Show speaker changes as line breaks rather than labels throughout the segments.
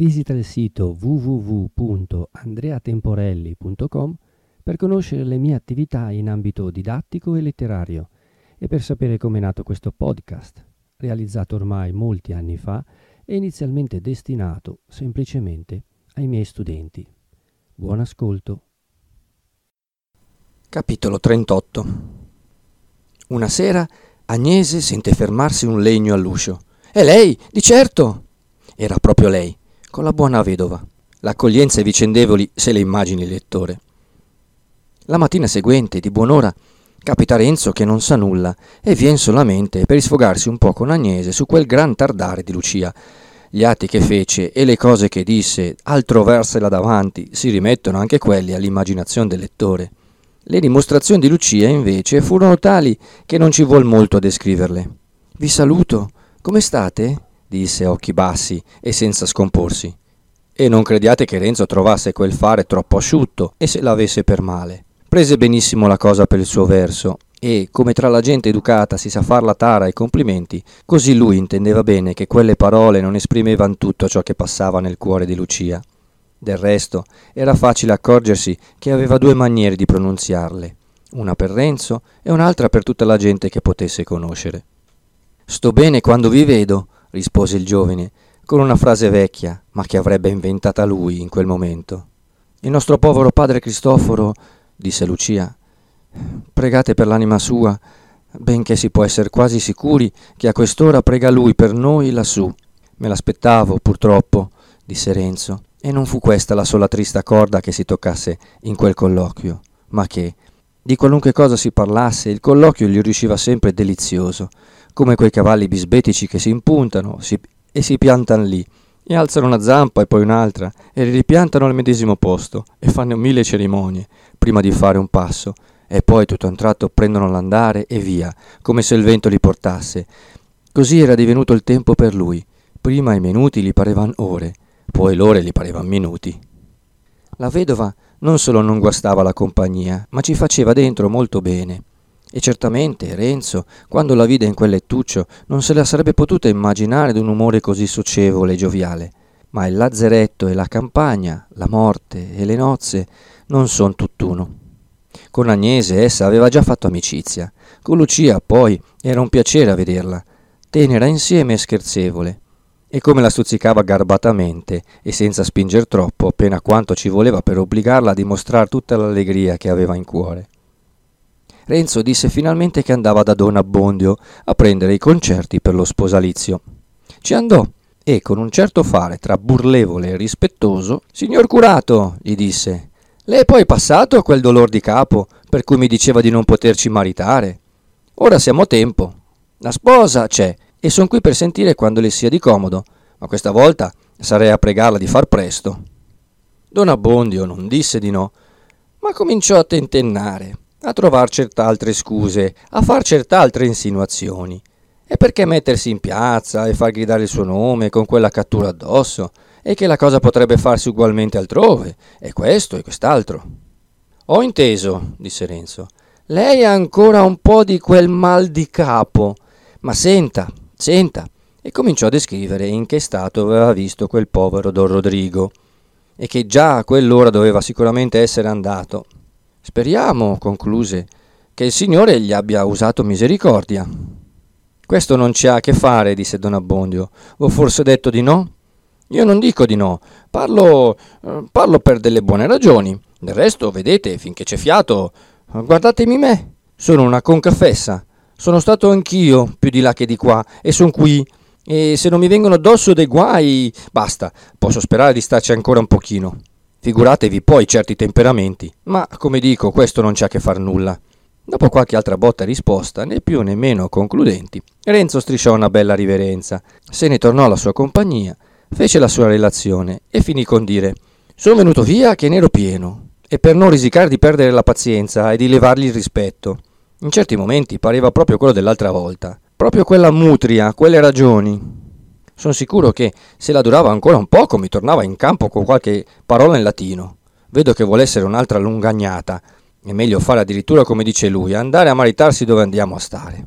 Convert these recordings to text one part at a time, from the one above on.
Visita il sito www.andreatemporelli.com per conoscere le mie attività in ambito didattico e letterario e per sapere come è nato questo podcast, realizzato ormai molti anni fa e inizialmente destinato semplicemente ai miei studenti. Buon ascolto.
Capitolo 38 Una sera Agnese sente fermarsi un legno all'uscio. È lei, di certo! Era proprio lei con la buona vedova. L'accoglienza e vicendevoli se le immagini il lettore. La mattina seguente, di buon'ora, capita Renzo che non sa nulla e vien solamente per sfogarsi un po' con Agnese su quel gran tardare di Lucia. Gli atti che fece e le cose che disse, altro versela davanti, si rimettono anche quelli all'immaginazione del lettore. Le dimostrazioni di Lucia, invece, furono tali che non ci vuol molto a descriverle. Vi saluto. Come state? Disse a occhi bassi e senza scomporsi. E non crediate che Renzo trovasse quel fare troppo asciutto e se l'avesse per male. Prese benissimo la cosa per il suo verso e, come tra la gente educata si sa far la tara ai complimenti, così lui intendeva bene che quelle parole non esprimevano tutto ciò che passava nel cuore di Lucia. Del resto, era facile accorgersi che aveva due maniere di pronunziarle, una per Renzo e un'altra per tutta la gente che potesse conoscere. Sto bene quando vi vedo, rispose il giovine, con una frase vecchia, ma che avrebbe inventata lui in quel momento. Il nostro povero padre Cristoforo, disse Lucia, pregate per l'anima sua, benché si può essere quasi sicuri che a quest'ora prega lui per noi lassù. Me l'aspettavo, purtroppo, disse Renzo, e non fu questa la sola trista corda che si toccasse in quel colloquio, ma che, di qualunque cosa si parlasse, il colloquio gli riusciva sempre delizioso, come quei cavalli bisbetici che si impuntano si, e si piantano lì, e alzano una zampa e poi un'altra, e li ripiantano al medesimo posto, e fanno mille cerimonie, prima di fare un passo, e poi tutto a un tratto prendono l'andare e via, come se il vento li portasse. Così era divenuto il tempo per lui. Prima i minuti gli parevano ore, poi l'ore gli parevano minuti. La vedova non solo non guastava la compagnia, ma ci faceva dentro molto bene. E certamente Renzo, quando la vide in quel lettuccio, non se la sarebbe potuta immaginare d'un umore così socievole e gioviale. Ma il lazzeretto e la campagna, la morte e le nozze non son tutt'uno. Con Agnese essa aveva già fatto amicizia, con Lucia poi era un piacere a vederla, tenera insieme e scherzevole e come la stuzzicava garbatamente e senza spinger troppo appena quanto ci voleva per obbligarla a dimostrare tutta l'allegria che aveva in cuore. Renzo disse finalmente che andava da Don Abbondio a prendere i concerti per lo sposalizio. Ci andò e con un certo fare tra burlevole e rispettoso, Signor curato, gli disse, lei è poi passato quel dolor di capo per cui mi diceva di non poterci maritare? Ora siamo a tempo. La sposa c'è e son qui per sentire quando le sia di comodo, ma questa volta sarei a pregarla di far presto. Don Abbondio non disse di no, ma cominciò a tentennare, a trovar cert'altre scuse, a far cert'altre insinuazioni. E perché mettersi in piazza e far gridare il suo nome con quella cattura addosso? E che la cosa potrebbe farsi ugualmente altrove, e questo e quest'altro. Ho inteso, disse Renzo. Lei ha ancora un po' di quel mal di capo. Ma senta, Senta, e cominciò a descrivere in che stato aveva visto quel povero Don Rodrigo, e che già a quell'ora doveva sicuramente essere andato. Speriamo, concluse, che il Signore gli abbia usato misericordia. Questo non ci ha a che fare, disse Don Abbondio. Ho forse detto di no? Io non dico di no, parlo, eh, parlo per delle buone ragioni. Del resto, vedete, finché c'è fiato, guardatemi me, sono una concafessa sono stato anch'io più di là che di qua e sono qui. E se non mi vengono addosso dei guai, basta, posso sperare di starci ancora un pochino. Figuratevi poi certi temperamenti, ma come dico, questo non c'ha che far nulla. Dopo qualche altra botta risposta, né più né meno concludenti, Renzo strisciò una bella riverenza, se ne tornò alla sua compagnia, fece la sua relazione e finì con dire: Sono venuto via che ne ero pieno, e per non risicare di perdere la pazienza e di levargli il rispetto, in certi momenti pareva proprio quello dell'altra volta, proprio quella mutria, quelle ragioni. Sono sicuro che se la durava ancora un poco mi tornava in campo con qualche parola in latino. Vedo che vuole essere un'altra lungagnata. È meglio fare addirittura come dice lui, andare a maritarsi dove andiamo a stare.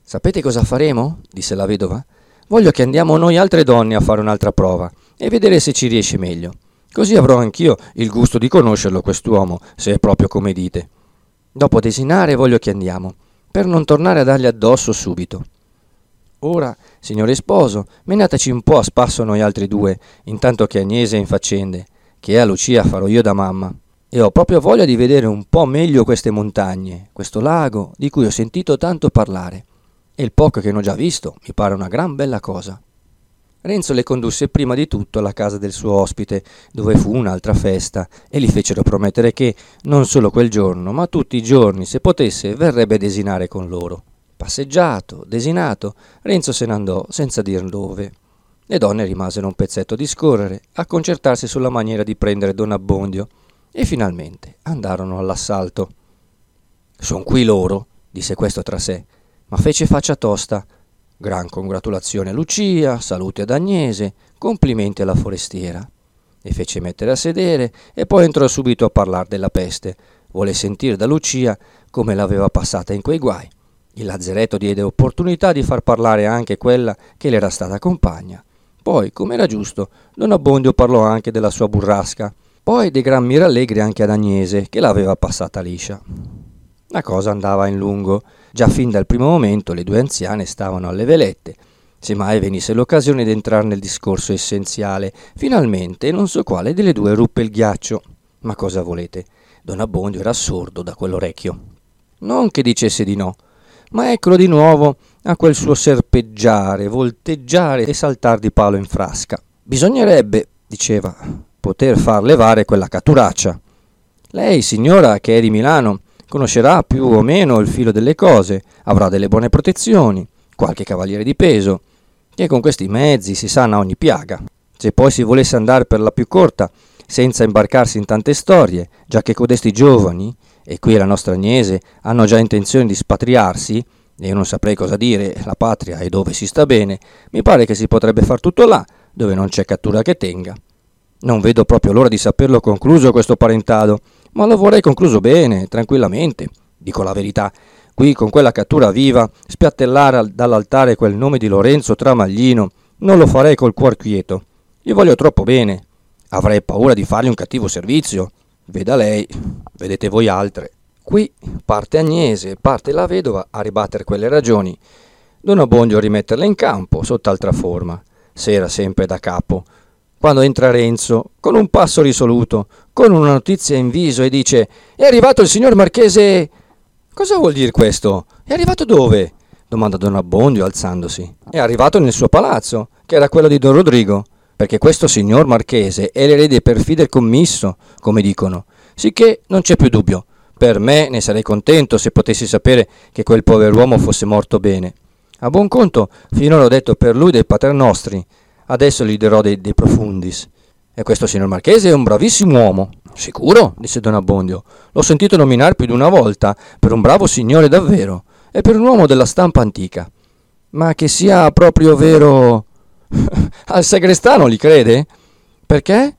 Sapete cosa faremo? disse la vedova. Voglio che andiamo noi altre donne a fare un'altra prova e vedere se ci riesce meglio. Così avrò anch'io il gusto di conoscerlo quest'uomo, se è proprio come dite. Dopo desinare voglio che andiamo, per non tornare a dargli addosso subito. Ora, signore sposo, menateci un po' a spasso noi altri due, intanto che Agnese è in faccende, che a Lucia farò io da mamma. E ho proprio voglia di vedere un po' meglio queste montagne, questo lago di cui ho sentito tanto parlare. E il poco che ne ho già visto mi pare una gran bella cosa. Renzo le condusse prima di tutto alla casa del suo ospite, dove fu un'altra festa, e gli fecero promettere che, non solo quel giorno, ma tutti i giorni, se potesse, verrebbe a desinare con loro. Passeggiato, desinato, Renzo se ne andò senza dir dove. Le donne rimasero un pezzetto a discorrere, a concertarsi sulla maniera di prendere Don Abbondio, e finalmente andarono all'assalto. Son qui loro, disse questo tra sé, ma fece faccia tosta Gran congratulazione a Lucia, saluti ad Agnese, complimenti alla forestiera. Le fece mettere a sedere e poi entrò subito a parlare della peste. Vuole sentire da Lucia come l'aveva passata in quei guai. Il lazzeretto diede opportunità di far parlare anche quella che le era stata compagna. Poi, come era giusto, Don Abbondio parlò anche della sua burrasca. Poi dei gran mirallegri anche ad Agnese, che l'aveva passata liscia. La cosa andava in lungo. Già fin dal primo momento le due anziane stavano alle velette. Se mai venisse l'occasione di entrare nel discorso essenziale, finalmente non so quale delle due ruppe il ghiaccio. Ma cosa volete? Don Abbondio era sordo da quell'orecchio. Non che dicesse di no, ma eccolo di nuovo a quel suo serpeggiare, volteggiare e saltar di palo in frasca. Bisognerebbe, diceva, poter far levare quella catturaccia. Lei, signora, che è di Milano, conoscerà più o meno il filo delle cose, avrà delle buone protezioni, qualche cavaliere di peso, che con questi mezzi si sana ogni piaga. Se poi si volesse andare per la più corta, senza imbarcarsi in tante storie, già che codesti giovani, e qui la nostra Agnese, hanno già intenzione di spatriarsi, e io non saprei cosa dire, la patria è dove si sta bene, mi pare che si potrebbe far tutto là, dove non c'è cattura che tenga. Non vedo proprio l'ora di saperlo concluso questo parentado, ma lo vorrei concluso bene, tranquillamente. Dico la verità, qui con quella cattura viva, spiattellare dall'altare quel nome di Lorenzo Tramaglino, non lo farei col cuor quieto. Gli voglio troppo bene. Avrei paura di fargli un cattivo servizio. Veda lei, vedete voi altre. Qui parte Agnese, parte la vedova a ribattere quelle ragioni. Don Abbondio a rimetterle in campo, sott'altra forma. Sera sempre da capo, quando entra Renzo, con un passo risoluto, con una notizia in viso e dice È arrivato il signor Marchese. Cosa vuol dire questo? È arrivato dove? domanda Don Abbondio alzandosi. È arrivato nel suo palazzo, che era quello di Don Rodrigo, perché questo signor Marchese è l'erede perfide del commisso, come dicono, sicché non c'è più dubbio. Per me ne sarei contento se potessi sapere che quel pover'uomo fosse morto bene. A buon conto, finora ho detto per lui dei paternostri, Adesso gli dirò dei, dei profundis. E questo signor Marchese è un bravissimo uomo. Sicuro? disse Don Abbondio. L'ho sentito nominare più di una volta per un bravo signore davvero e per un uomo della stampa antica. Ma che sia proprio vero. Al sagrestano li crede? Perché?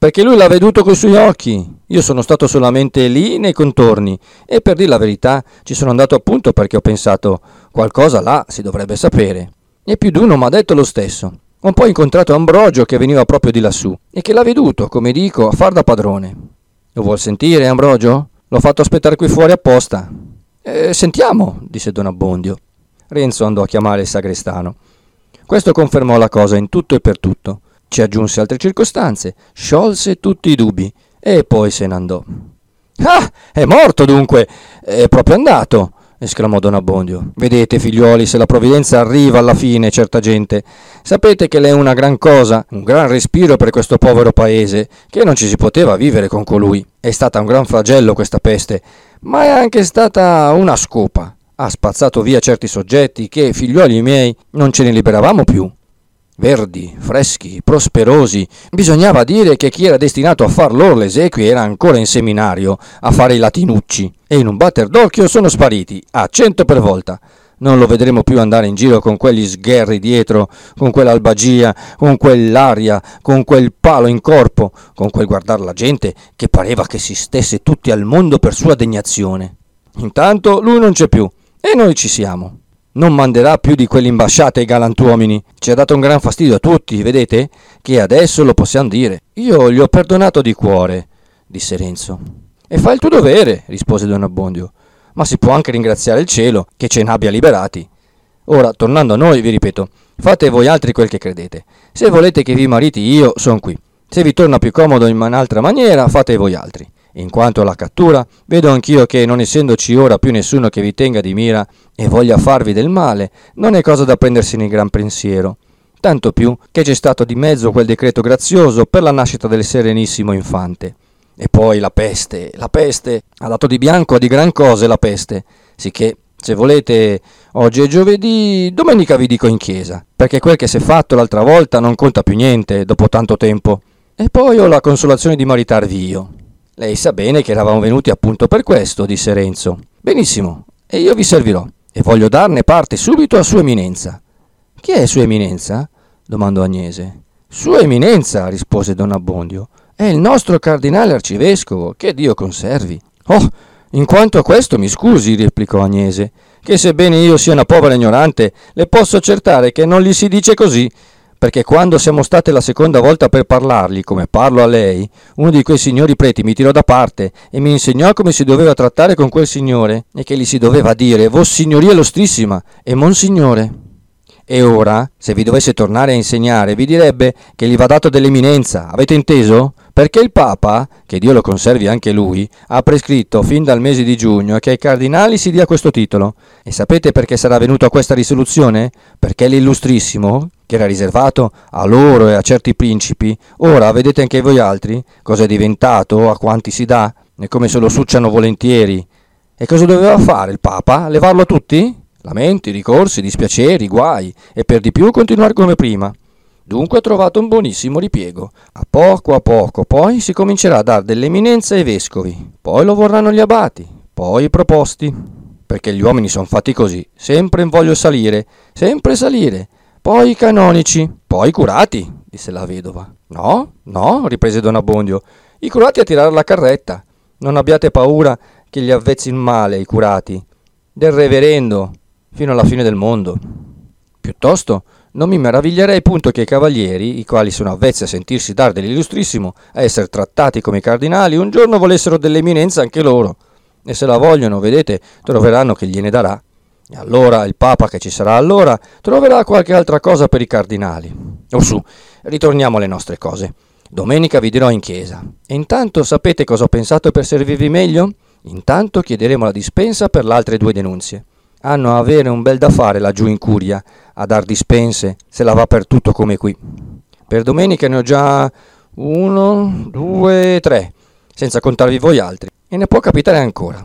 Perché lui l'ha veduto coi suoi occhi. Io sono stato solamente lì nei contorni e per dire la verità ci sono andato appunto perché ho pensato qualcosa là si dovrebbe sapere. E più di uno mi ha detto lo stesso. Ho poi incontrato Ambrogio che veniva proprio di lassù e che l'ha veduto, come dico, a far da padrone. Lo vuol sentire, Ambrogio? L'ho fatto aspettare qui fuori apposta. Eh, sentiamo, disse Don Abbondio. Renzo andò a chiamare il sagrestano. Questo confermò la cosa in tutto e per tutto. Ci aggiunse altre circostanze, sciolse tutti i dubbi e poi se ne andò. Ah, è morto dunque! È proprio andato! esclamò Don Abbondio. Vedete, figliuoli, se la provvidenza arriva alla fine, certa gente. Sapete che lei è una gran cosa, un gran respiro per questo povero paese, che non ci si poteva vivere con colui. È stata un gran flagello questa peste, ma è anche stata una scopa. Ha spazzato via certi soggetti che, figliuoli miei, non ce ne liberavamo più verdi, freschi, prosperosi. Bisognava dire che chi era destinato a far loro le esequie era ancora in seminario a fare i latinucci e in un batter d'occhio sono spariti, a cento per volta. Non lo vedremo più andare in giro con quegli sgherri dietro, con quell'albagia, con quell'aria, con quel palo in corpo, con quel guardare la gente che pareva che si stesse tutti al mondo per sua degnazione. Intanto lui non c'è più e noi ci siamo. Non manderà più di quell'imbasciata ai galantuomini. Ci ha dato un gran fastidio a tutti, vedete? Che adesso lo possiamo dire. Io gli ho perdonato di cuore, disse Renzo. E fa il tuo dovere, rispose Don Abbondio. Ma si può anche ringraziare il cielo che ce n'abbia liberati. Ora, tornando a noi, vi ripeto, fate voi altri quel che credete. Se volete che vi mariti io, son qui. Se vi torna più comodo in un'altra maniera, fate voi altri. In quanto alla cattura, vedo anch'io che, non essendoci ora più nessuno che vi tenga di mira e voglia farvi del male, non è cosa da prendersene in gran pensiero. Tanto più che c'è stato di mezzo quel decreto grazioso per la nascita del serenissimo infante. E poi la peste, la peste, ha dato di bianco a di gran cose la peste, sicché, se volete, oggi è giovedì, domenica vi dico in chiesa, perché quel che si è fatto l'altra volta non conta più niente dopo tanto tempo. E poi ho la consolazione di maritarvi io. Lei sa bene che eravamo venuti appunto per questo, disse Renzo. Benissimo, e io vi servirò, e voglio darne parte subito a Sua Eminenza. Chi è Sua Eminenza? domandò Agnese. Sua Eminenza, rispose Don Abbondio, è il nostro cardinale arcivescovo, che Dio conservi. Oh, in quanto a questo mi scusi, replicò Agnese, che sebbene io sia una povera ignorante, le posso accertare che non gli si dice così, perché quando siamo state la seconda volta per parlargli, come parlo a lei, uno di quei signori preti mi tirò da parte e mi insegnò come si doveva trattare con quel signore e che gli si doveva dire Vossignoria Illustrissima e Monsignore. E ora, se vi dovesse tornare a insegnare, vi direbbe che gli va dato dell'eminenza, avete inteso? Perché il Papa, che Dio lo conservi anche lui, ha prescritto fin dal mese di giugno che ai cardinali si dia questo titolo. E sapete perché sarà venuto a questa risoluzione? Perché l'illustrissimo, che era riservato a loro e a certi principi, ora vedete anche voi altri cosa è diventato, a quanti si dà, e come se lo succiano volentieri. E cosa doveva fare il Papa? Levarlo a tutti? Lamenti, ricorsi, dispiaceri, guai, e per di più continuare come prima. Dunque ha trovato un buonissimo ripiego. A poco a poco poi si comincerà a dar dell'eminenza ai vescovi, poi lo vorranno gli abati, poi i proposti. Perché gli uomini sono fatti così, sempre in voglio salire, sempre salire, poi i canonici, poi i curati, disse la vedova. No, no, riprese Don Abbondio, i curati a tirare la carretta. Non abbiate paura che gli avvezzi il male i curati. Del reverendo, fino alla fine del mondo. Piuttosto, non mi meraviglierei punto che i cavalieri, i quali sono avvezzi a sentirsi dar dell'illustrissimo, a essere trattati come cardinali, un giorno volessero dell'eminenza anche loro. E se la vogliono, vedete, troveranno che gliene darà. E allora il Papa che ci sarà allora troverà qualche altra cosa per i cardinali. O su, ritorniamo alle nostre cose. Domenica vi dirò in chiesa. E intanto sapete cosa ho pensato per servirvi meglio? Intanto chiederemo la dispensa per le altre due denunzie hanno a avere un bel da fare laggiù in curia, a dar dispense, se la va per tutto come qui. Per domenica ne ho già uno, due, tre, senza contarvi voi altri, e ne può capitare ancora.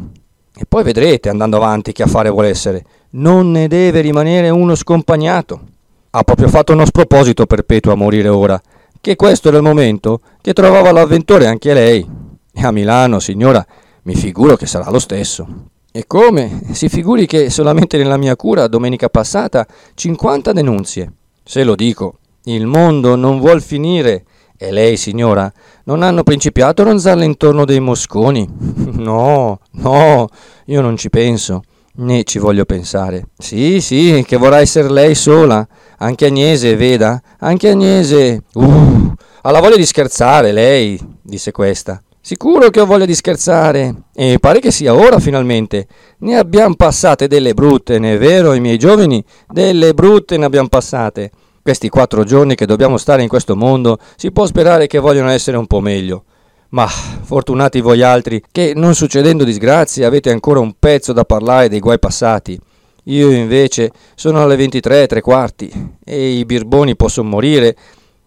E poi vedrete, andando avanti, che affare vuole essere. Non ne deve rimanere uno scompagnato. Ha proprio fatto uno sproposito perpetuo a morire ora, che questo era il momento che trovava l'avventore anche lei. E a Milano, signora, mi figuro che sarà lo stesso. E come? Si figuri che solamente nella mia cura domenica passata 50 denunzie. Se lo dico, il mondo non vuol finire. E lei, signora, non hanno principiato a ronzarle intorno dei mosconi? No, no, io non ci penso, né ci voglio pensare. Sì, sì, che vorrà essere lei sola. Anche Agnese, veda, anche Agnese. Uh, ha la voglia di scherzare, lei, disse questa. Sicuro che ho voglia di scherzare. E pare che sia ora finalmente. Ne abbiamo passate delle brutte, ne è vero, i miei giovani? Delle brutte ne abbiamo passate. Questi quattro giorni che dobbiamo stare in questo mondo, si può sperare che vogliono essere un po' meglio. Ma fortunati voi altri, che non succedendo disgrazie avete ancora un pezzo da parlare dei guai passati. Io invece sono alle 23 e tre quarti, e i birboni possono morire,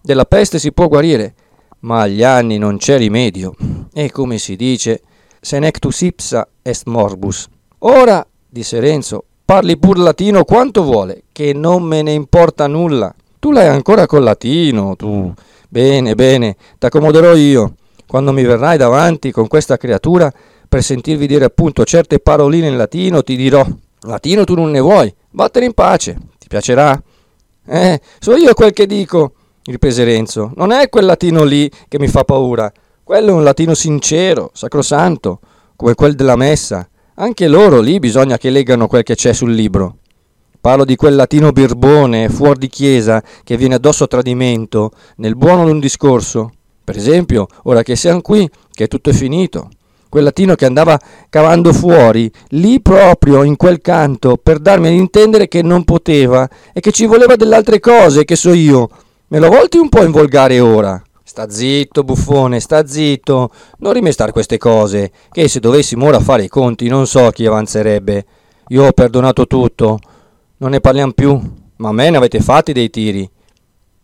della peste si può guarire ma agli anni non c'è rimedio. E come si dice, senectus ipsa est morbus. Ora, disse Renzo, parli pur latino quanto vuole, che non me ne importa nulla. Tu l'hai ancora col latino, tu. Bene, bene, t'accomoderò io. Quando mi verrai davanti con questa creatura, per sentirvi dire appunto certe paroline in latino, ti dirò, latino tu non ne vuoi, vattene in pace, ti piacerà? Eh, so io quel che dico, riprese Renzo. Non è quel latino lì che mi fa paura. Quello è un latino sincero, sacrosanto, come quel della messa. Anche loro lì bisogna che leggano quel che c'è sul libro. Parlo di quel latino birbone fuori di chiesa che viene addosso a tradimento, nel buono d'un discorso. Per esempio, ora che siamo qui, che tutto è finito, quel latino che andava cavando fuori, lì proprio in quel canto, per darmi ad intendere che non poteva e che ci voleva delle altre cose, che so io. Me lo volti un po' in volgare ora? Sta zitto, buffone, sta zitto. Non rimestar queste cose, che se dovessimo ora fare i conti non so chi avanzerebbe. Io ho perdonato tutto, non ne parliamo più, ma a me ne avete fatti dei tiri.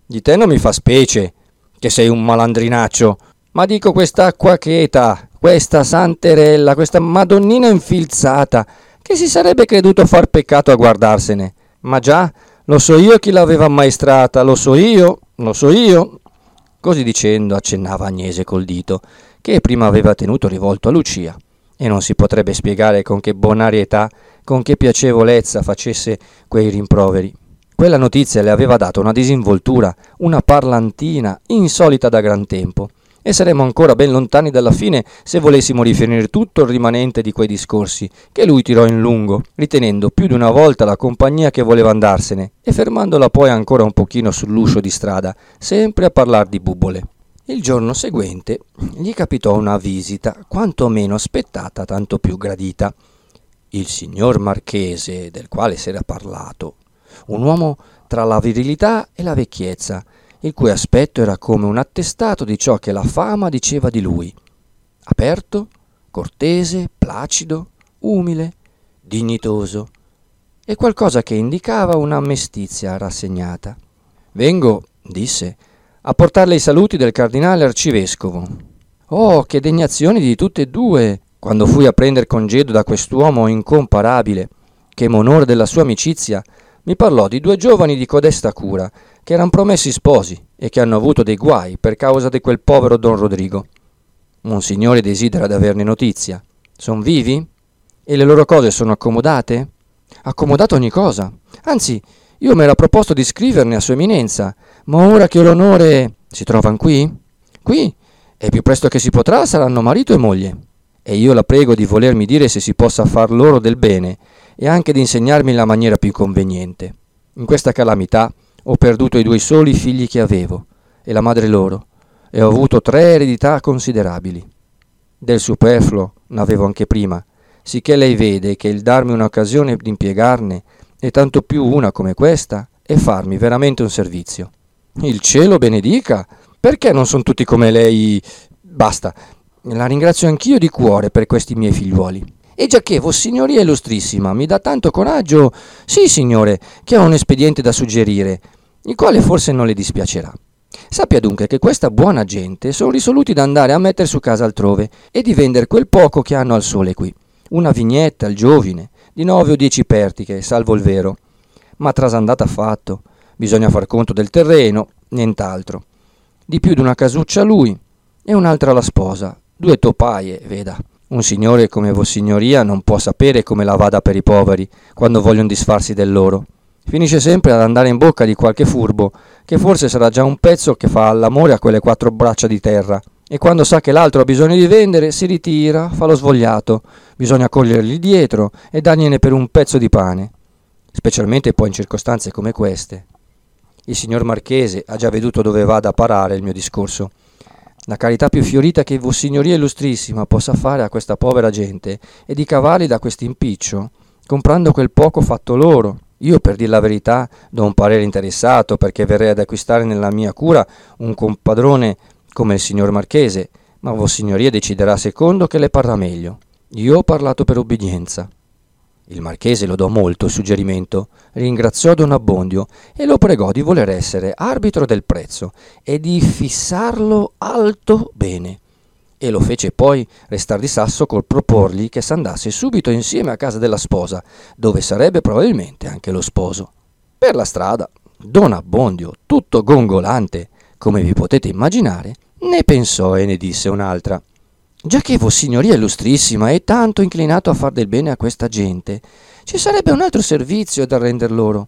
Di te non mi fa specie, che sei un malandrinaccio, ma dico quest'acqua cheta, questa santerella, questa madonnina infilzata, che si sarebbe creduto far peccato a guardarsene. Ma già, lo so io chi l'aveva ammaestrata, lo so io, lo so io. Così dicendo accennava Agnese col dito, che prima aveva tenuto rivolto a Lucia, e non si potrebbe spiegare con che bonarietà con che piacevolezza facesse quei rimproveri. Quella notizia le aveva dato una disinvoltura, una parlantina insolita da gran tempo, e saremmo ancora ben lontani dalla fine se volessimo riferire tutto il rimanente di quei discorsi, che lui tirò in lungo, ritenendo più di una volta la compagnia che voleva andarsene, e fermandola poi ancora un pochino sull'uscio di strada, sempre a parlar di bubbole. Il giorno seguente gli capitò una visita, quanto meno aspettata, tanto più gradita il signor marchese del quale si era parlato, un uomo tra la virilità e la vecchiezza, il cui aspetto era come un attestato di ciò che la fama diceva di lui. Aperto, cortese, placido, umile, dignitoso, e qualcosa che indicava una mestizia rassegnata. Vengo, disse, a portarle i saluti del cardinale arcivescovo. Oh, che degnazioni di tutte e due! Quando fui a prendere congedo da quest'uomo incomparabile, che m'onore della sua amicizia, mi parlò di due giovani di codesta cura, che eran promessi sposi e che hanno avuto dei guai per causa di quel povero don Rodrigo. Monsignore desidera d'averne notizia. Son vivi? E le loro cose sono accomodate? Accomodato ogni cosa. Anzi, io mi era proposto di scriverne a Sua Eminenza, ma ora che ho l'onore... Si trovano qui? Qui? E più presto che si potrà saranno marito e moglie e io la prego di volermi dire se si possa far loro del bene e anche di insegnarmi la maniera più conveniente. In questa calamità ho perduto i due soli figli che avevo e la madre loro e ho avuto tre eredità considerabili. Del superfluo n'avevo anche prima, sicché lei vede che il darmi un'occasione di impiegarne, e tanto più una come questa, è farmi veramente un servizio. Il cielo benedica! Perché non sono tutti come lei? Basta, la ringrazio anch'io di cuore per questi miei figliuoli. E già che Vossignoria Illustrissima mi dà tanto coraggio, sì, signore, che ho un espediente da suggerire, il quale forse non le dispiacerà. Sappia dunque che questa buona gente sono risoluti ad andare a mettere su casa altrove e di vendere quel poco che hanno al sole qui. Una vignetta al giovine, di nove o dieci pertiche, salvo il vero. Ma trasandata affatto, bisogna far conto del terreno, nient'altro. Di più di una casuccia lui e un'altra alla sposa, Due topaie, veda. Un signore come Vossignoria non può sapere come la vada per i poveri quando vogliono disfarsi del loro. Finisce sempre ad andare in bocca di qualche furbo, che forse sarà già un pezzo che fa all'amore a quelle quattro braccia di terra. E quando sa che l'altro ha bisogno di vendere, si ritira, fa lo svogliato. Bisogna cogliergli dietro e dargliene per un pezzo di pane. Specialmente poi in circostanze come queste. Il signor Marchese ha già veduto dove vada a parare il mio discorso la carità più fiorita che Vossignoria Illustrissima possa fare a questa povera gente è di cavarli da quest'impiccio, comprando quel poco fatto loro. Io, per dir la verità, do un parere interessato perché verrei ad acquistare nella mia cura un compadrone come il signor Marchese, ma Vossignoria deciderà secondo che le parrà meglio. Io ho parlato per obbedienza. Il marchese lodò molto il suggerimento, ringraziò Don Abbondio e lo pregò di voler essere arbitro del prezzo e di fissarlo alto bene. E lo fece poi restar di sasso col proporgli che s'andasse subito insieme a casa della sposa, dove sarebbe probabilmente anche lo sposo. Per la strada, Don Abbondio, tutto gongolante, come vi potete immaginare, ne pensò e ne disse un'altra. Già che Vossignoria Illustrissima è tanto inclinato a far del bene a questa gente, ci sarebbe un altro servizio da render loro.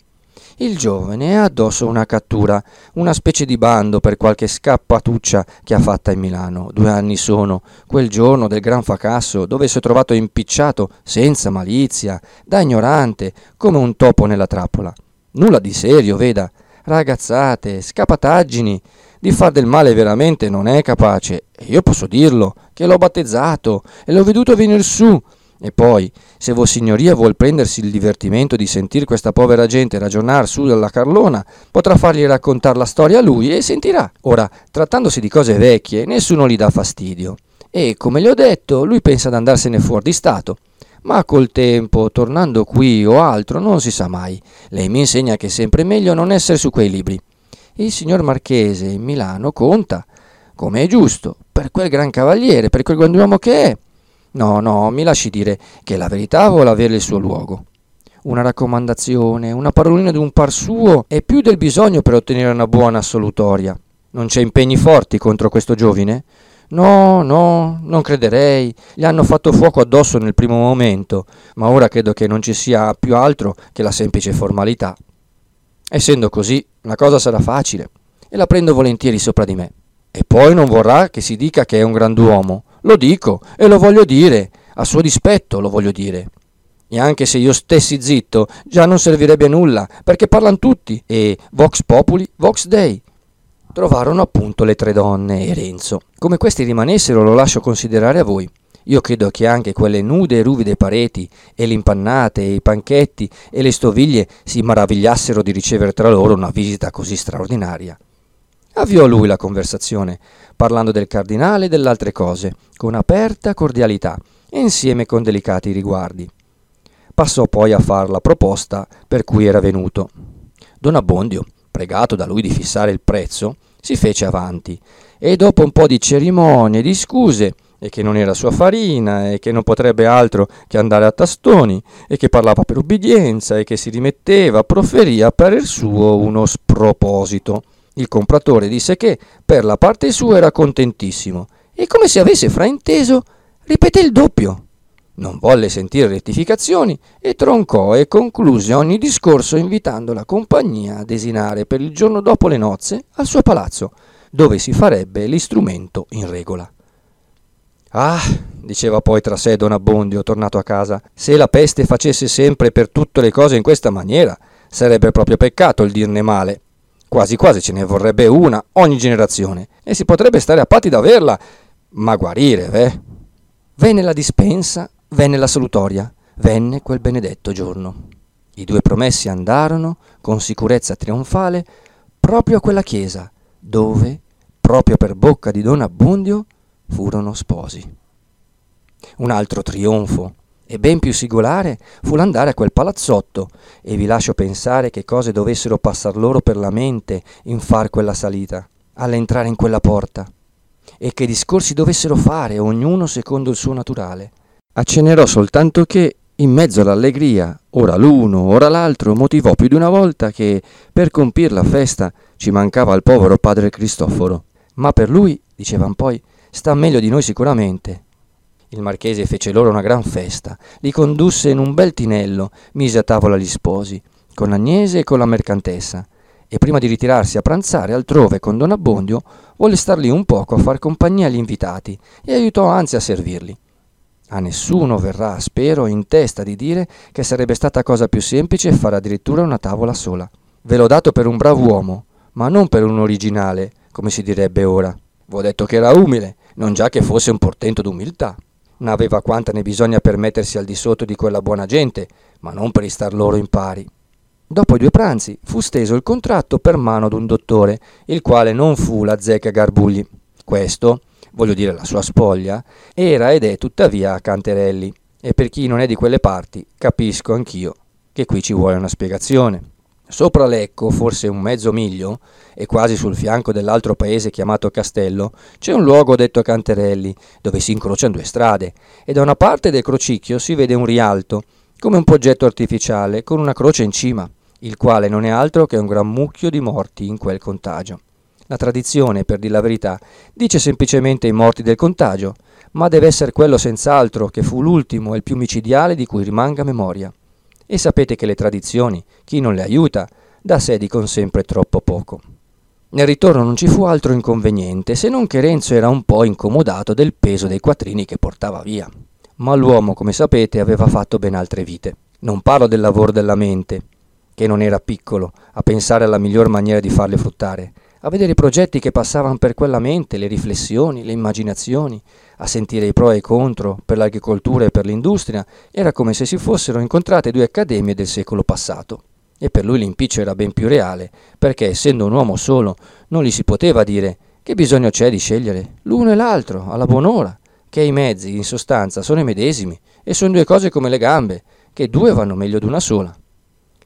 Il giovane ha addosso una cattura, una specie di bando per qualche scappatuccia che ha fatta in Milano. Due anni sono, quel giorno del gran fracasso, dove si è trovato impicciato, senza malizia, da ignorante, come un topo nella trappola. Nulla di serio, veda. Ragazzate, scapataggini. Di far del male veramente non è capace. E io posso dirlo, che l'ho battezzato e l'ho veduto venir su e poi, se Vossignoria vuol prendersi il divertimento di sentir questa povera gente ragionar su dalla Carlona, potrà fargli raccontare la storia a lui e sentirà. Ora, trattandosi di cose vecchie, nessuno gli dà fastidio. E, come gli ho detto, lui pensa ad andarsene fuori di Stato. Ma col tempo, tornando qui o altro, non si sa mai. Lei mi insegna che è sempre meglio non essere su quei libri. Il signor Marchese in Milano conta, come è giusto, per quel gran cavaliere, per quel grand'uomo che è No, no, mi lasci dire che la verità vuole avere il suo luogo. Una raccomandazione, una parolina di un par suo è più del bisogno per ottenere una buona assolutoria. Non c'è impegni forti contro questo giovine? No, no, non crederei. Gli hanno fatto fuoco addosso nel primo momento, ma ora credo che non ci sia più altro che la semplice formalità. Essendo così, la cosa sarà facile e la prendo volentieri sopra di me. E poi non vorrà che si dica che è un grand'uomo. Lo dico e lo voglio dire, a suo dispetto lo voglio dire. E anche se io stessi zitto, già non servirebbe a nulla, perché parlano tutti, e Vox Populi, Vox Dei. Trovarono appunto le tre donne e Renzo. Come questi rimanessero lo lascio considerare a voi. Io credo che anche quelle nude e ruvide pareti, e le impannate, e i panchetti, e le stoviglie si maravigliassero di ricevere tra loro una visita così straordinaria. Avviò lui la conversazione, parlando del cardinale e delle altre cose, con aperta cordialità e insieme con delicati riguardi. Passò poi a far la proposta per cui era venuto. Don Abbondio, pregato da lui di fissare il prezzo, si fece avanti e dopo un po' di cerimonie di scuse, e che non era sua farina, e che non potrebbe altro che andare a tastoni, e che parlava per ubbidienza, e che si rimetteva, proferì a parer suo uno sproposito il compratore disse che per la parte sua era contentissimo e come se avesse frainteso ripeté il doppio. Non volle sentire rettificazioni e troncò e concluse ogni discorso invitando la compagnia a desinare per il giorno dopo le nozze al suo palazzo, dove si farebbe l'istrumento in regola. Ah, diceva poi tra sé Don Abbondio, tornato a casa, se la peste facesse sempre per tutte le cose in questa maniera, sarebbe proprio peccato il dirne male. Quasi quasi ce ne vorrebbe una ogni generazione e si potrebbe stare a patti d'averla, ma guarire, eh? Venne la dispensa, venne la salutoria, venne quel benedetto giorno. I due promessi andarono con sicurezza trionfale proprio a quella chiesa, dove, proprio per bocca di Don Abbondio, furono sposi. Un altro trionfo e ben più singolare fu l'andare a quel palazzotto, e vi lascio pensare che cose dovessero passar loro per la mente in far quella salita, all'entrare in quella porta, e che discorsi dovessero fare, ognuno secondo il suo naturale. Accenerò soltanto che, in mezzo all'allegria, ora l'uno, ora l'altro, motivò più di una volta che, per compir la festa, ci mancava il povero padre Cristoforo. Ma per lui, dicevan poi, sta meglio di noi sicuramente, il marchese fece loro una gran festa, li condusse in un bel tinello, mise a tavola gli sposi, con Agnese e con la mercantessa, e prima di ritirarsi a pranzare altrove con Don Abbondio, volle star lì un poco a far compagnia agli invitati e aiutò anzi a servirli. A nessuno verrà, spero, in testa di dire che sarebbe stata cosa più semplice fare addirittura una tavola sola. Ve l'ho dato per un bravo uomo, ma non per un originale, come si direbbe ora. V'ho detto che era umile, non già che fosse un portento d'umiltà. N'aveva quanta ne bisogna per mettersi al di sotto di quella buona gente, ma non per istar loro in pari. Dopo i due pranzi fu steso il contratto per mano d'un dottore, il quale non fu la zecca Garbugli. Questo, voglio dire la sua spoglia, era ed è tuttavia a Canterelli, e per chi non è di quelle parti capisco anch'io che qui ci vuole una spiegazione. Sopra Lecco, forse un mezzo miglio, e quasi sul fianco dell'altro paese chiamato Castello, c'è un luogo detto Canterelli, dove si incrociano due strade, e da una parte del crocicchio si vede un rialto, come un poggetto artificiale, con una croce in cima, il quale non è altro che un gran mucchio di morti in quel contagio. La tradizione, per dir la verità, dice semplicemente i morti del contagio, ma deve essere quello senz'altro che fu l'ultimo e il più micidiale di cui rimanga memoria. E sapete che le tradizioni, chi non le aiuta, da sé dicono sempre troppo poco. Nel ritorno non ci fu altro inconveniente se non che Renzo era un po' incomodato del peso dei quattrini che portava via. Ma l'uomo, come sapete, aveva fatto ben altre vite. Non parlo del lavoro della mente, che non era piccolo, a pensare alla miglior maniera di farli fruttare, a vedere i progetti che passavano per quella mente, le riflessioni, le immaginazioni, a sentire i pro e i contro per l'agricoltura e per l'industria, era come se si fossero incontrate due accademie del secolo passato. E per lui l'impiccio era ben più reale, perché essendo un uomo solo, non gli si poteva dire che bisogno c'è di scegliere l'uno e l'altro alla buon'ora, che i mezzi, in sostanza, sono i medesimi, e sono due cose come le gambe, che due vanno meglio d'una sola.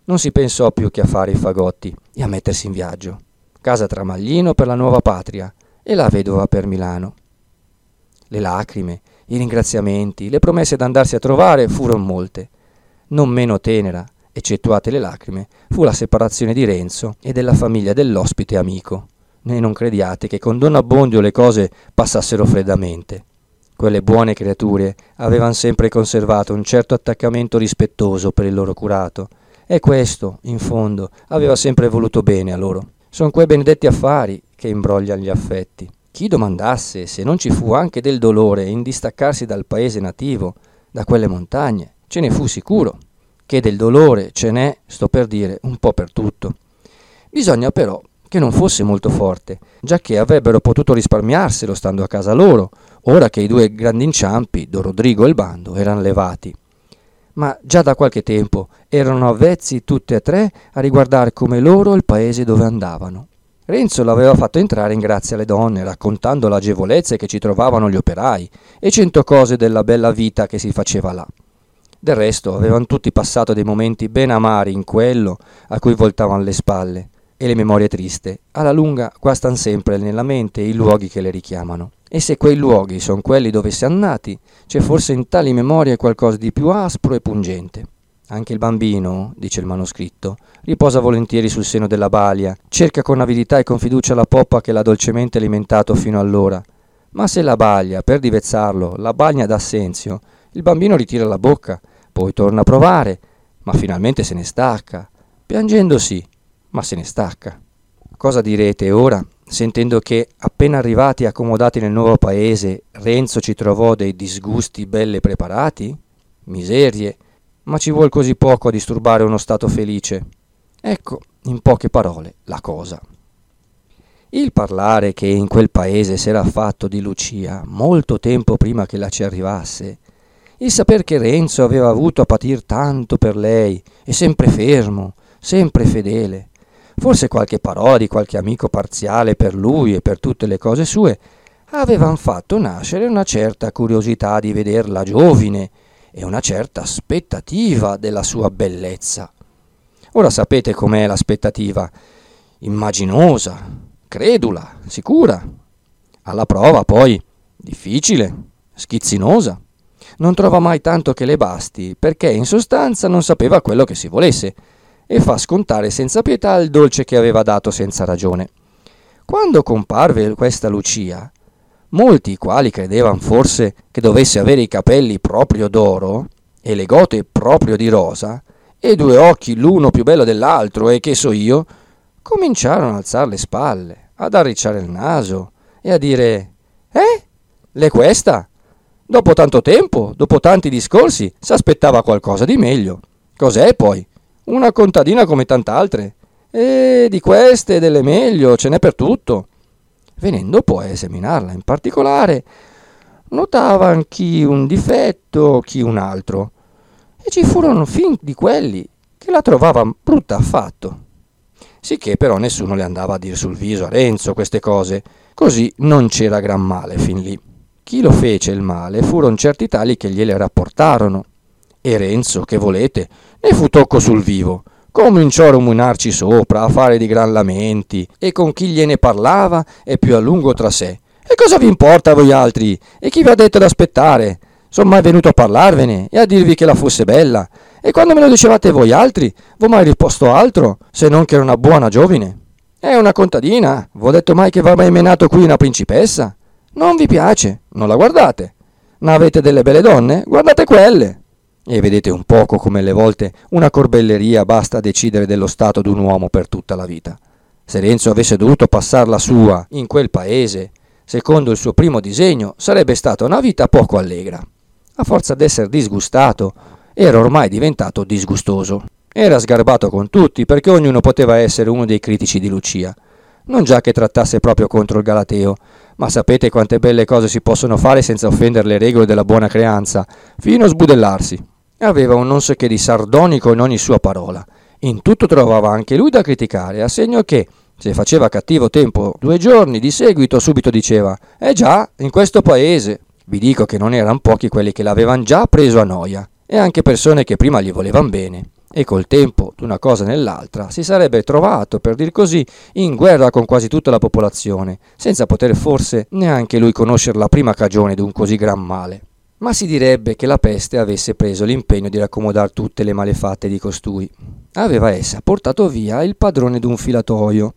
Non si pensò più che a fare i fagotti e a mettersi in viaggio. Casa Tramaglino per la nuova patria e la vedova per Milano. Le lacrime, i ringraziamenti, le promesse d'andarsi a trovare furono molte. Non meno tenera, eccettuate le lacrime, fu la separazione di Renzo e della famiglia dell'ospite amico. E non crediate che con Don Abbondio le cose passassero freddamente. Quelle buone creature avevano sempre conservato un certo attaccamento rispettoso per il loro curato, e questo, in fondo, aveva sempre voluto bene a loro. Sono quei benedetti affari che imbrogliano gli affetti. Chi domandasse se non ci fu anche del dolore in distaccarsi dal paese nativo, da quelle montagne, ce ne fu sicuro. Che del dolore ce n'è, sto per dire, un po' per tutto. Bisogna però che non fosse molto forte, già che avrebbero potuto risparmiarselo stando a casa loro, ora che i due grandi inciampi, Don Rodrigo e il bando, erano levati. Ma già da qualche tempo erano avvezzi tutte e tre a riguardare come loro il paese dove andavano. Renzo l'aveva fatto entrare in grazia alle donne, raccontando l'agevolezza che ci trovavano gli operai e cento cose della bella vita che si faceva là. Del resto avevano tutti passato dei momenti ben amari in quello a cui voltavano le spalle e le memorie triste, alla lunga guastano sempre nella mente i luoghi che le richiamano. E se quei luoghi sono quelli dove siamo nati, c'è forse in tali memorie qualcosa di più aspro e pungente. Anche il bambino, dice il manoscritto, riposa volentieri sul seno della balia, cerca con avidità e con fiducia la poppa che l'ha dolcemente alimentato fino allora. Ma se la baglia, per divezzarlo, la bagna dà senzio, il bambino ritira la bocca, poi torna a provare, ma finalmente se ne stacca, piangendo sì, ma se ne stacca. Cosa direte ora, sentendo che, appena arrivati e accomodati nel nuovo paese, Renzo ci trovò dei disgusti belle preparati? Miserie, ma ci vuol così poco a disturbare uno stato felice. Ecco, in poche parole, la cosa. Il parlare che in quel paese s'era fatto di Lucia molto tempo prima che la ci arrivasse, il saper che Renzo aveva avuto a patir tanto per lei, e sempre fermo, sempre fedele, forse qualche parola di qualche amico parziale per lui e per tutte le cose sue, avevano fatto nascere una certa curiosità di vederla giovine e una certa aspettativa della sua bellezza. Ora sapete com'è l'aspettativa, immaginosa, credula, sicura, alla prova poi difficile, schizzinosa. Non trova mai tanto che le basti, perché in sostanza non sapeva quello che si volesse, e fa scontare senza pietà il dolce che aveva dato senza ragione. Quando comparve questa Lucia, molti i quali credevano forse che dovesse avere i capelli proprio d'oro e le gote proprio di rosa, e due occhi l'uno più bello dell'altro, e che so io, cominciarono ad alzare le spalle, ad arricciare il naso e a dire Eh? L'è questa? Dopo tanto tempo, dopo tanti discorsi, s'aspettava qualcosa di meglio. Cos'è poi? Una contadina come tant'altre. E di queste e delle meglio ce n'è per tutto. Venendo poi a esaminarla in particolare, notava chi un difetto, chi un altro, e ci furono fin di quelli che la trovavano brutta affatto. Sicché però nessuno le andava a dir sul viso a Renzo queste cose, così non c'era gran male fin lì. Chi lo fece il male furono certi tali che gliele rapportarono, e Renzo, che volete, ne fu tocco sul vivo. Cominciò a ruminarci sopra, a fare di gran lamenti, e con chi gliene parlava e più a lungo tra sé. E cosa vi importa a voi altri? E chi vi ha detto d'aspettare? Son mai venuto a parlarvene e a dirvi che la fosse bella. E quando me lo dicevate voi altri, v'ho mai risposto altro, se non che era una buona giovine? È una contadina. V'ho detto mai che va mai menato qui una principessa? Non vi piace? Non la guardate. Non avete delle belle donne? Guardate quelle. E vedete un poco come alle volte una corbelleria basta a decidere dello stato d'un uomo per tutta la vita. Se Renzo avesse dovuto passare la sua in quel paese, secondo il suo primo disegno, sarebbe stata una vita poco allegra. A forza d'essere disgustato, era ormai diventato disgustoso. Era sgarbato con tutti perché ognuno poteva essere uno dei critici di Lucia. Non già che trattasse proprio contro il Galateo, ma sapete quante belle cose si possono fare senza offendere le regole della buona creanza, fino a sbudellarsi. Aveva un non so che di sardonico in ogni sua parola. In tutto trovava anche lui da criticare, a segno che, se faceva cattivo tempo due giorni di seguito, subito diceva: Eh già, in questo paese. Vi dico che non erano pochi quelli che l'avevano già preso a noia, e anche persone che prima gli volevano bene. E col tempo, d'una cosa nell'altra, si sarebbe trovato, per dir così, in guerra con quasi tutta la popolazione, senza poter forse neanche lui conoscere la prima cagione d'un così gran male. Ma si direbbe che la peste avesse preso l'impegno di raccomodare tutte le malefatte di costui. Aveva essa portato via il padrone d'un filatoio,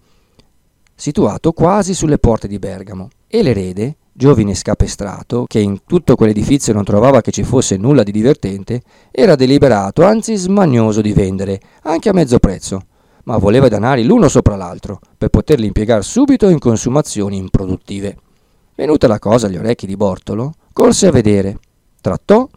situato quasi sulle porte di Bergamo, e l'erede, giovine scapestrato, che in tutto quell'edifizio non trovava che ci fosse nulla di divertente, era deliberato, anzi smanioso di vendere, anche a mezzo prezzo, ma voleva danari l'uno sopra l'altro, per poterli impiegare subito in consumazioni improduttive. Venuta la cosa agli orecchi di Bortolo, corse a vedere, trattò,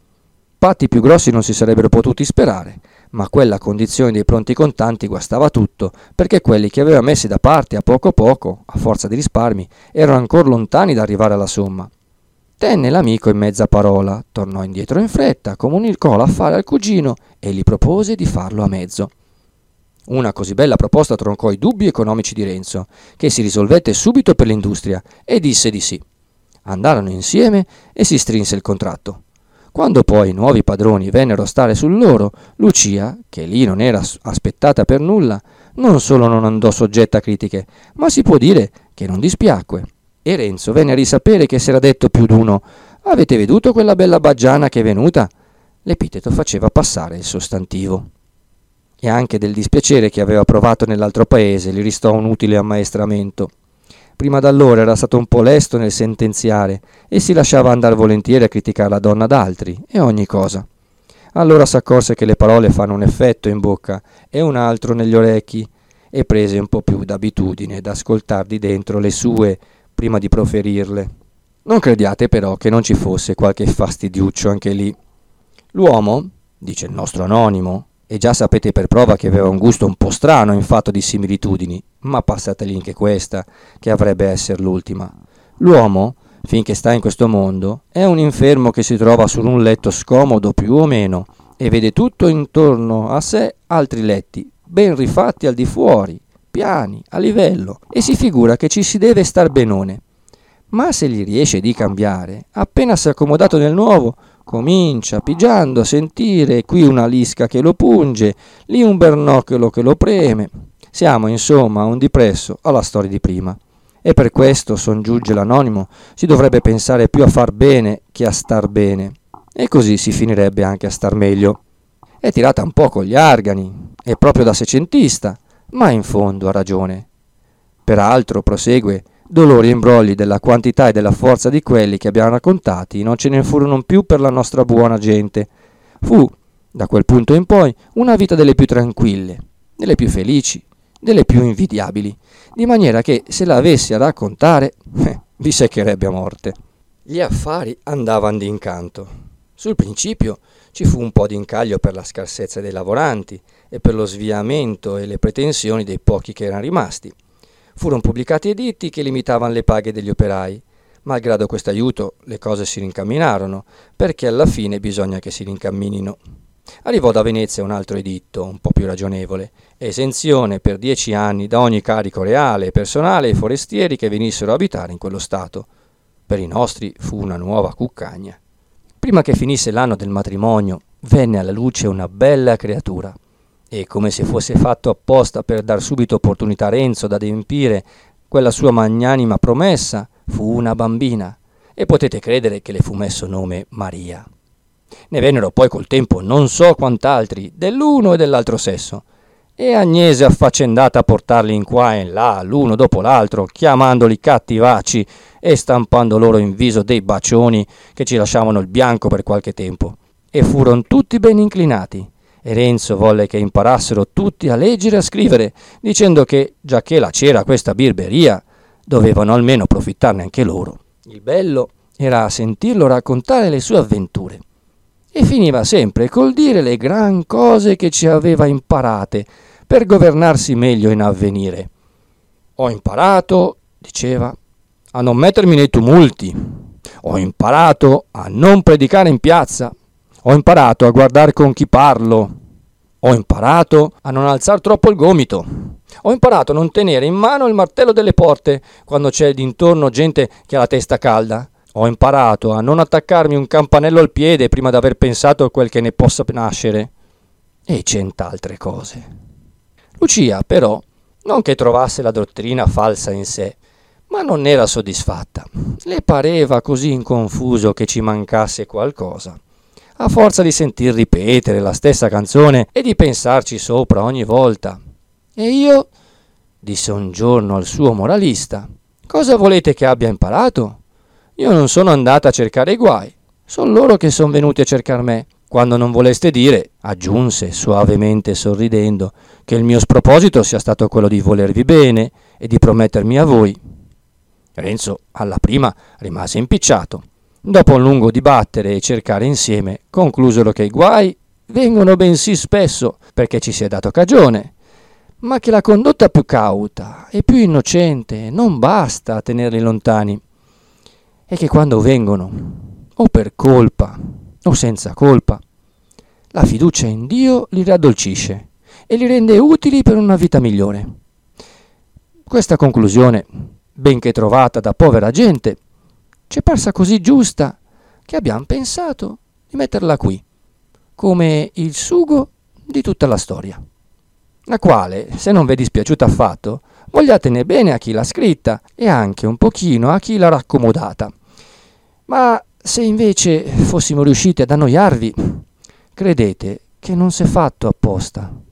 patti più grossi non si sarebbero potuti sperare, ma quella condizione dei pronti contanti guastava tutto, perché quelli che aveva messi da parte a poco a poco, a forza di risparmi, erano ancora lontani da arrivare alla somma. Tenne l'amico in mezza parola, tornò indietro in fretta, comunicò l'affare al cugino e gli propose di farlo a mezzo. Una così bella proposta troncò i dubbi economici di Renzo, che si risolvette subito per l'industria e disse di sì. Andarono insieme e si strinse il contratto. Quando poi i nuovi padroni vennero a stare sul loro, Lucia, che lì non era aspettata per nulla, non solo non andò soggetta a critiche, ma si può dire che non dispiacque. E Renzo venne a risapere che s'era detto più d'uno Avete veduto quella bella baggiana che è venuta? L'epiteto faceva passare il sostantivo. E anche del dispiacere che aveva provato nell'altro paese gli ristò un utile ammaestramento. Prima d'allora era stato un po' lesto nel sentenziare e si lasciava andare volentieri a criticare la donna d'altri e ogni cosa. Allora s'accorse che le parole fanno un effetto in bocca e un altro negli orecchi e prese un po' più d'abitudine ad ascoltar di dentro le sue prima di proferirle. Non crediate però che non ci fosse qualche fastidiuccio anche lì. L'uomo, dice il nostro anonimo, e già sapete per prova che aveva un gusto un po' strano in fatto di similitudini, ma passateli anche questa, che avrebbe essere l'ultima. L'uomo, finché sta in questo mondo, è un infermo che si trova su un letto scomodo più o meno e vede tutto intorno a sé altri letti, ben rifatti al di fuori, piani, a livello, e si figura che ci si deve star benone. Ma se gli riesce di cambiare, appena si è accomodato nel nuovo, Comincia, pigiando, a sentire qui una lisca che lo punge, lì un bernoccolo che lo preme. Siamo, insomma, un dipresso alla storia di prima. E per questo, songiunge l'anonimo, si dovrebbe pensare più a far bene che a star bene. E così si finirebbe anche a star meglio. È tirata un po' con gli argani, è proprio da secentista, ma in fondo ha ragione. Peraltro, prosegue, dolori e imbrogli della quantità e della forza di quelli che abbiamo raccontati non ce ne furono più per la nostra buona gente. Fu, da quel punto in poi, una vita delle più tranquille, delle più felici, delle più invidiabili, di maniera che se la avessi a raccontare, eh, vi seccherebbe a morte. Gli affari andavano d'incanto. Sul principio ci fu un po' di incaglio per la scarsezza dei lavoranti e per lo sviamento e le pretensioni dei pochi che erano rimasti. Furono pubblicati editti che limitavano le paghe degli operai. Malgrado questo aiuto, le cose si rincamminarono, perché alla fine bisogna che si rincamminino. Arrivò da Venezia un altro editto, un po' più ragionevole, esenzione per dieci anni da ogni carico reale, personale e forestieri che venissero a abitare in quello Stato. Per i nostri fu una nuova cuccagna. Prima che finisse l'anno del matrimonio, venne alla luce una bella creatura, e come se fosse fatto apposta per dar subito opportunità a Renzo ad adempiere quella sua magnanima promessa, fu una bambina, e potete credere che le fu messo nome Maria. Ne vennero poi col tempo non so quant'altri, dell'uno e dell'altro sesso, e Agnese affaccendata a portarli in qua e in là, l'uno dopo l'altro, chiamandoli cattivacci e stampando loro in viso dei bacioni che ci lasciavano il bianco per qualche tempo. e furono tutti ben inclinati. E Renzo volle che imparassero tutti a leggere e a scrivere, dicendo che, già che la c'era questa birberia, dovevano almeno profittarne anche loro. Il bello era sentirlo raccontare le sue avventure. E finiva sempre col dire le gran cose che ci aveva imparate per governarsi meglio in avvenire. Ho imparato, diceva, a non mettermi nei tumulti. Ho imparato a non predicare in piazza. Ho imparato a guardare con chi parlo. Ho imparato a non alzare troppo il gomito. Ho imparato a non tenere in mano il martello delle porte quando c'è d'intorno gente che ha la testa calda. Ho imparato a non attaccarmi un campanello al piede prima di aver pensato a quel che ne possa nascere. E cent'altre cose. Lucia, però, non che trovasse la dottrina falsa in sé, ma non era soddisfatta. Le pareva così inconfuso che ci mancasse qualcosa a forza di sentir ripetere la stessa canzone e di pensarci sopra ogni volta. E io, disse un giorno al suo moralista, cosa volete che abbia imparato? Io non sono andata a cercare i guai, sono loro che sono venuti a cercare me. Quando non voleste dire, aggiunse suavemente sorridendo, che il mio sproposito sia stato quello di volervi bene e di promettermi a voi. Renzo alla prima rimase impicciato Dopo un lungo dibattere e cercare insieme, conclusero che i guai vengono bensì spesso perché ci si è dato cagione, ma che la condotta più cauta e più innocente non basta a tenerli lontani, e che quando vengono, o per colpa o senza colpa, la fiducia in Dio li raddolcisce e li rende utili per una vita migliore. Questa conclusione, benché trovata da povera gente, ci è parsa così giusta che abbiamo pensato di metterla qui, come il sugo di tutta la storia, la quale, se non vi è dispiaciuta affatto, vogliatene bene a chi l'ha scritta e anche un pochino a chi l'ha raccomodata. Ma se invece fossimo riusciti ad annoiarvi, credete che non s'è fatto apposta.